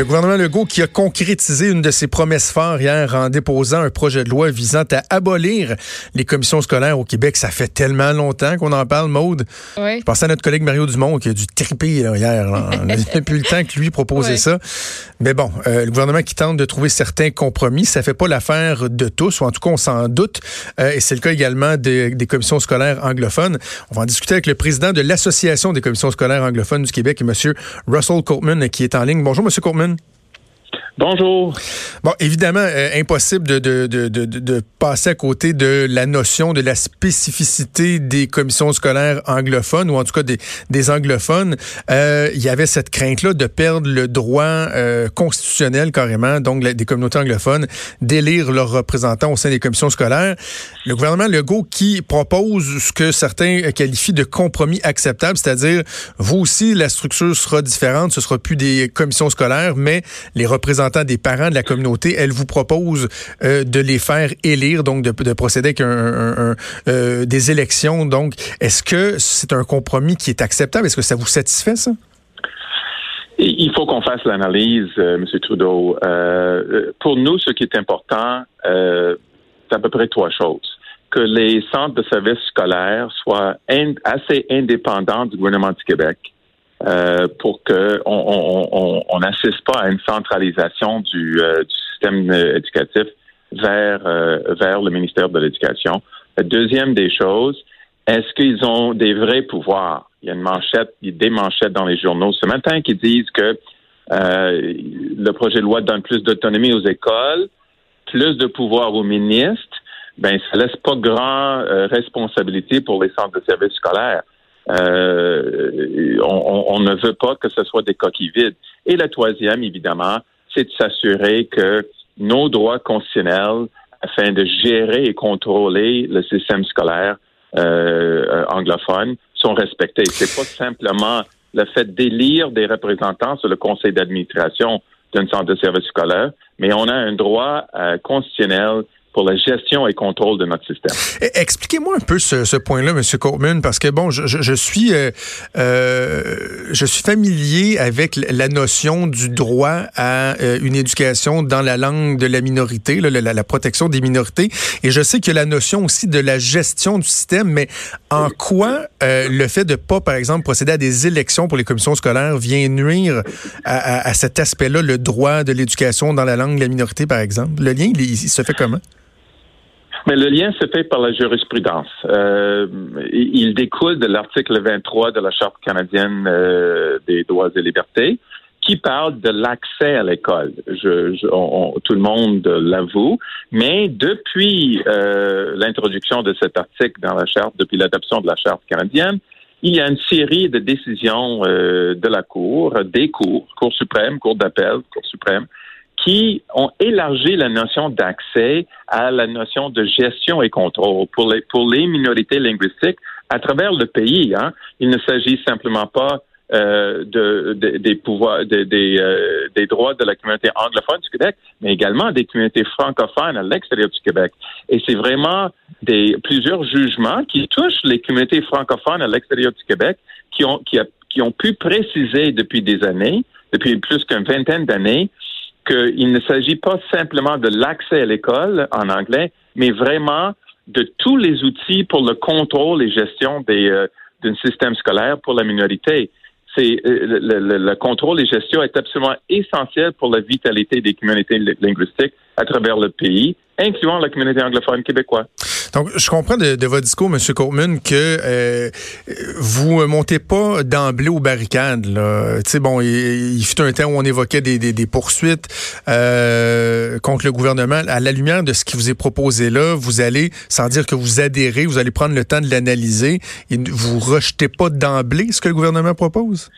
Le gouvernement Legault qui a concrétisé une de ses promesses fortes hier en déposant un projet de loi visant à abolir les commissions scolaires au Québec. Ça fait tellement longtemps qu'on en parle, Maude. Oui. Je pensais à notre collègue Mario Dumont qui a dû triper hier. On n'a plus le temps que lui proposait ça. Mais bon, euh, le gouvernement qui tente de trouver certains compromis, ça fait pas l'affaire de tous, ou en tout cas on s'en doute. Euh, et c'est le cas également des, des commissions scolaires anglophones. On va en discuter avec le président de l'Association des commissions scolaires anglophones du Québec, M. Russell Coleman, qui est en ligne. Bonjour, M. Coleman. Bonjour. Bon, évidemment, euh, impossible de, de, de, de, passer à côté de la notion de la spécificité des commissions scolaires anglophones, ou en tout cas des, des anglophones. Euh, il y avait cette crainte-là de perdre le droit euh, constitutionnel carrément, donc des communautés anglophones, d'élire leurs représentants au sein des commissions scolaires. Le gouvernement Legault qui propose ce que certains qualifient de compromis acceptable, c'est-à-dire, vous aussi, la structure sera différente, ce sera plus des commissions scolaires, mais les représentants des parents de la communauté, elle vous propose euh, de les faire élire, donc de, procéder avec euh, des élections. Donc, est-ce que c'est un compromis qui est acceptable? Est-ce que ça vous satisfait, ça? Il faut qu'on fasse l'analyse, euh, M. Trudeau. pour nous, ce qui est important, c'est à peu près trois choses. Que les centres de services scolaires soient assez indépendants du gouvernement du Québec euh, pour que on n'assiste pas à une centralisation du, euh, du système euh, éducatif vers vers le ministère de l'Éducation. Deuxième des choses, est-ce qu'ils ont des vrais pouvoirs? Il y a une manchette, il y a des manchettes dans les journaux ce matin qui disent que le projet de loi donne plus d'autonomie aux écoles, plus de pouvoir aux ministres. Ben, ça laisse pas grand responsabilité pour les centres de services scolaires. Euh, on, ne veut pas que ce soit des coquilles vides. Et la troisième, évidemment, c'est de s'assurer que nos droits constitutionnels, afin de gérer et contrôler le système scolaire euh, anglophone, sont respectés. C'est pas simplement le fait d'élire des représentants sur le conseil d'administration d'un centre de service scolaire, mais on a un droit euh, constitutionnel pour la gestion et contrôle de notre système. Eh, expliquez-moi un peu ce, point-là, M. Coleman, parce que bon, je, suis euh, euh, je suis familier avec la notion du droit à euh, une éducation dans la langue de la minorité, la, protection des minorités, et je sais a la notion aussi de la gestion du système, mais en quoi le fait de pas, par exemple, procéder à des élections pour les commissions scolaires vient nuire à, cet aspect-là, le droit de l'éducation dans la langue de la minorité, par exemple? Le lien, il se fait comment? Mais le lien se fait par la jurisprudence. Euh, il découle de l'article 23 de la Charte canadienne euh, des droits et libertés qui parle de l'accès à l'école. Je, je tout le monde l'avoue, mais depuis euh, l'introduction de cet article dans la charte, depuis l'adoption de la charte canadienne, il y a une série de décisions euh, de la Cour, des cours, Cour suprême, Cour d'appel, Cour suprême, qui ont élargi la notion d'accès à la notion de gestion et contrôle pour les, pour les minorités linguistiques à travers le pays. Hein. Il ne s'agit simplement pas euh, de, des pouvoirs, des, euh, des droits de la communauté anglophone du Québec, mais également des communautés francophones à l'extérieur du Québec. Et c'est vraiment des plusieurs jugements qui touchent les communautés francophones à l'extérieur du Québec qui ont qui, a, qui ont pu préciser depuis des années, depuis plus qu'une vingtaine d'années, qu'il ne s'agit pas simplement de l'accès à l'école en anglais, mais vraiment de tous les outils pour le contrôle et gestion des, euh, d'un système scolaire pour la minorité. C'est euh, le, le, contrôle et gestion est absolument essentiel pour la vitalité des communautés linguistiques à travers le pays, incluant la communauté anglophone québécoise. Donc, je comprends de, de votre discours, M. Coleman, que euh, vous montez pas d'emblée aux barricades. Sais, bon, il, il, fut un temps où on évoquait des, des, des poursuites euh, contre le gouvernement. À la lumière de ce qui vous est proposé là, vous allez, sans dire que vous adhérez, vous allez prendre le temps de l'analyser et vous rejetez pas d'emblée ce que le gouvernement propose?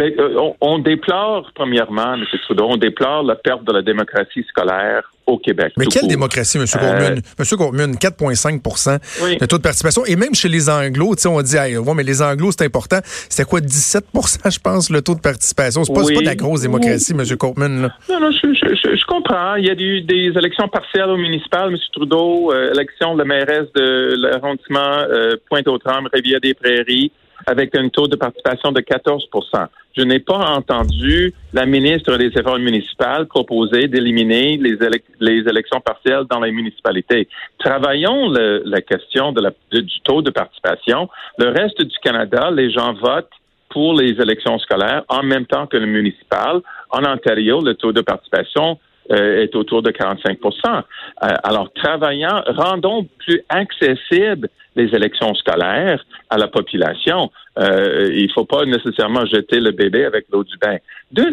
Euh, on, déplore, premièrement, M. Trudeau, on déplore la perte de la démocratie scolaire au Québec. Mais quelle démocratie, M. M. Coleman, 4,5% de taux de participation. Et même chez les Anglos, on dit, hey, ouais, mais les Anglos, c'est important. C'était quoi, 17% je pense, le taux de participation? C'est pas, pas de la grosse démocratie, M. Coleman. Non, non, je, je, je, comprends. Il y a eu des élections partielles au municipal, M. Trudeau, euh, élection de la mairesse de l'arrondissement euh, Pointe-aux-Trembles, Rivière-des-Prairies. Avec un taux de participation de 14% Je n'ai pas entendu la ministre des Affaires municipales proposer d'éliminer les, les, élections partielles dans les municipalités. Travaillons la question du taux de participation. Le reste du Canada, les gens votent pour les élections scolaires en même temps que le municipal. En Ontario, le taux de participation euh, est autour de 45% euh, Alors, travaillant, rendons plus accessibles les élections scolaires à la population. Euh, il ne faut pas nécessairement jeter le bébé avec l'eau du bain.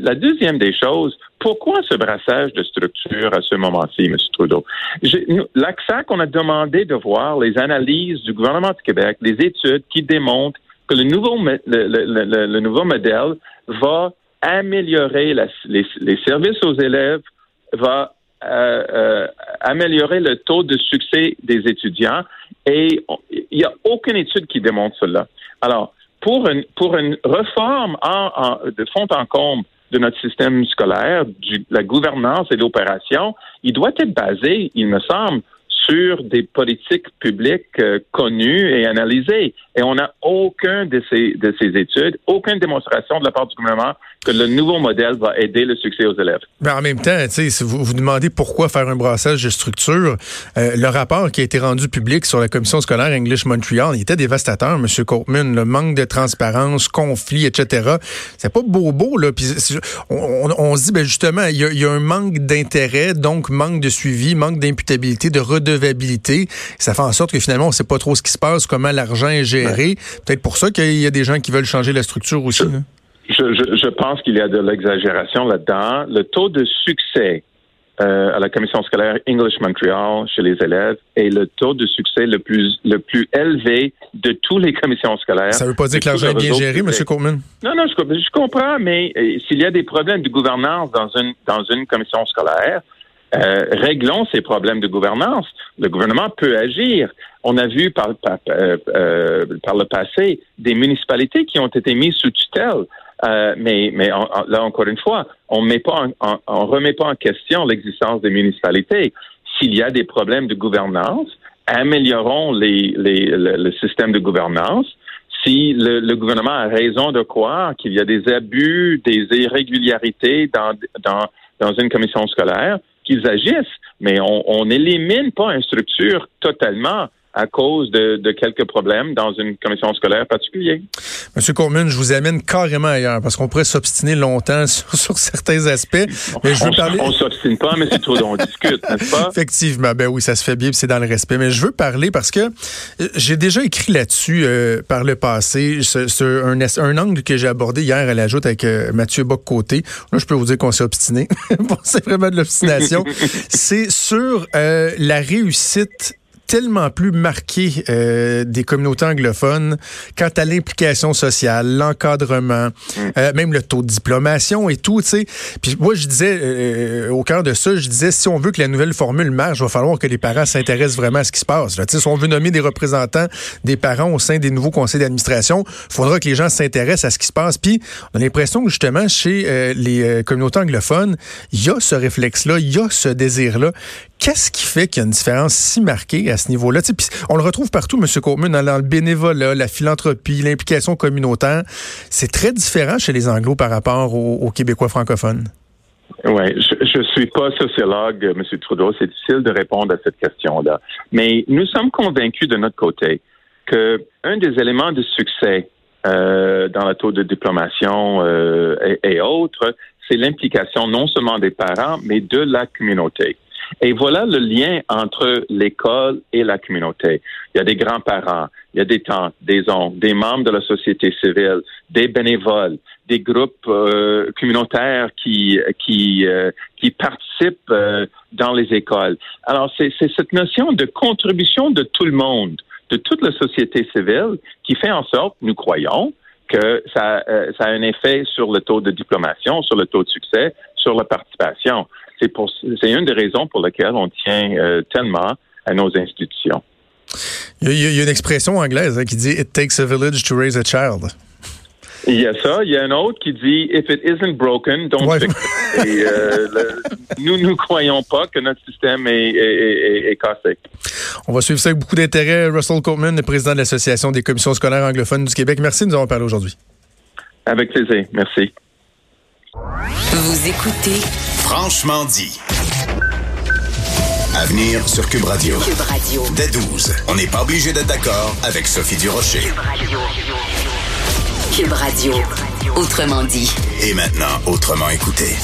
la deuxième des choses, pourquoi ce brassage de structure à ce moment-ci, M. Trudeau? L'ACSAC, on a demandé de voir les analyses du gouvernement du Québec, les études qui démontrent que le nouveau, le, nouveau modèle va améliorer les, services aux élèves, va euh, euh, améliorer le taux de succès des étudiants et il n'y a aucune étude qui démontre cela. Alors, pour une, pour une réforme en, de fond en comble de notre système scolaire, du, la gouvernance et l'opération, il doit être basé, il me semble, sur des politiques publiques euh, connues et analysées. Et on n'a aucun de ces, de ces études, aucune démonstration de la part du gouvernement que le nouveau modèle va aider le succès aux élèves. Mais en même temps, si vous vous demandez pourquoi faire un brassage de structure, euh, le rapport qui a été rendu public sur la commission scolaire English Montreal, il était dévastateur, M. Copeman. Le manque de transparence, conflit, etc. C'est pas beau beau, là. Puis on, on, se dit, ben justement, il y, a, un manque d'intérêt, donc manque de suivi, manque d'imputabilité, de redevabilité. Ça fait en sorte que finalement, on sait pas trop ce qui se passe, comment l'argent est géré. Peut-être pour ça qu'il y a des gens qui veulent changer la structure aussi. Là. Je, pense qu'il y a de l'exagération là-dedans. Le taux de succès euh, à la commission scolaire English Montreal chez les élèves est le taux de succès le plus le plus élevé de toutes les commissions scolaires. Ça ne veut pas dire que l'argent est bien géré, M. Coleman? Non, non, je, comprends, mais euh, s'il y a des problèmes de gouvernance dans une dans une commission scolaire, euh, réglons ces problèmes de gouvernance. Le gouvernement peut agir. On a vu par, par, par le passé des municipalités qui ont été mises sous tutelle. Euh, mais mais là encore une fois, on met pas on remet pas en question l'existence des municipalités. S'il y a des problèmes de gouvernance, améliorons les, les, le, système de gouvernance. Si le, le, gouvernement a raison de croire qu'il y a des abus, des irrégularités dans, dans, dans une commission scolaire, qu'ils agissent, mais on n'élimine pas une structure totalement à cause de, de, quelques problèmes dans une commission scolaire particulière. Monsieur Coleman, je vous amène carrément ailleurs parce qu'on pourrait s'obstiner longtemps sur, sur, certains aspects. Mais je veux on, parler. On s'obstine pas, mais c'est trop on discute, n'est-ce pas? Effectivement, ben oui, ça se fait bien, c'est dans le respect. Mais je veux parler parce que euh, j'ai déjà écrit là-dessus euh, par le passé, c'est un, un, angle que j'ai abordé hier à l'ajoute avec euh, Mathieu Bock-Côté. Là, je peux vous dire qu'on s'est obstiné. bon, c'est vraiment de l'obstination. c'est sur la réussite tellement plus marqué euh, des communautés anglophones quant à l'implication sociale, l'encadrement, mm. euh, même le taux de diplomation et tout, tu sais. Puis moi, je disais, euh, au cœur de ça, je disais, si on veut que la nouvelle formule marche, il va falloir que les parents s'intéressent vraiment à ce qui se passe. Là. Si on veut nommer des représentants des parents au sein des nouveaux conseils d'administration, il faudra que les gens s'intéressent à ce qui se passe. Puis on a l'impression que justement, chez les communautés anglophones, il y a ce réflexe-là, il y a ce désir-là. Qu'est-ce qui fait qu'il y a une différence si marquée à niveau-là? On le retrouve partout, M. Coleman, dans le bénévolat, la philanthropie, l'implication communautaire. C'est très différent chez les Anglos par rapport aux, Québécois francophones. Oui, je ne suis pas sociologue, M. Trudeau. C'est difficile de répondre à cette question-là. Mais nous sommes convaincus de notre côté que un des éléments de succès euh, dans la taux de diplomation euh, et autres, c'est l'implication non seulement des parents, mais de la communauté. Et voilà le lien entre l'école et la communauté. Il y a des grands-parents, il y a des tantes, des oncles, des membres de la société civile, des bénévoles, des groupes euh, communautaires qui qui euh, qui participent euh, dans les écoles. Alors c'est cette notion de contribution de tout le monde, de toute la société civile, qui fait en sorte, nous croyons, que ça, ça a un effet sur le taux de diplomation, sur le taux de succès, sur la participation c'est une des raisons pour lesquelles on tient euh, tellement à nos institutions. Il y, a, une expression anglaise hein, qui dit It takes a village to raise a child. Il y a ça. Il y a un autre qui dit If it isn't broken, don't fix it. Et, euh, nous, nous croyons pas que notre système est, est, est, cassé. On va suivre ça avec beaucoup d'intérêt. Russell Coleman, le président de l'Association des commissions scolaires anglophones du Québec. Merci de nous avoir parlé aujourd'hui. Avec plaisir. Merci. Vous écoutez Franchement dit. Avenir sur Cube Radio. Cube Radio. Dès 12. On n'est pas obligé d'être d'accord avec Sophie Durocher. Cube Radio. Cube Radio. Autrement dit. Et maintenant, autrement écouté.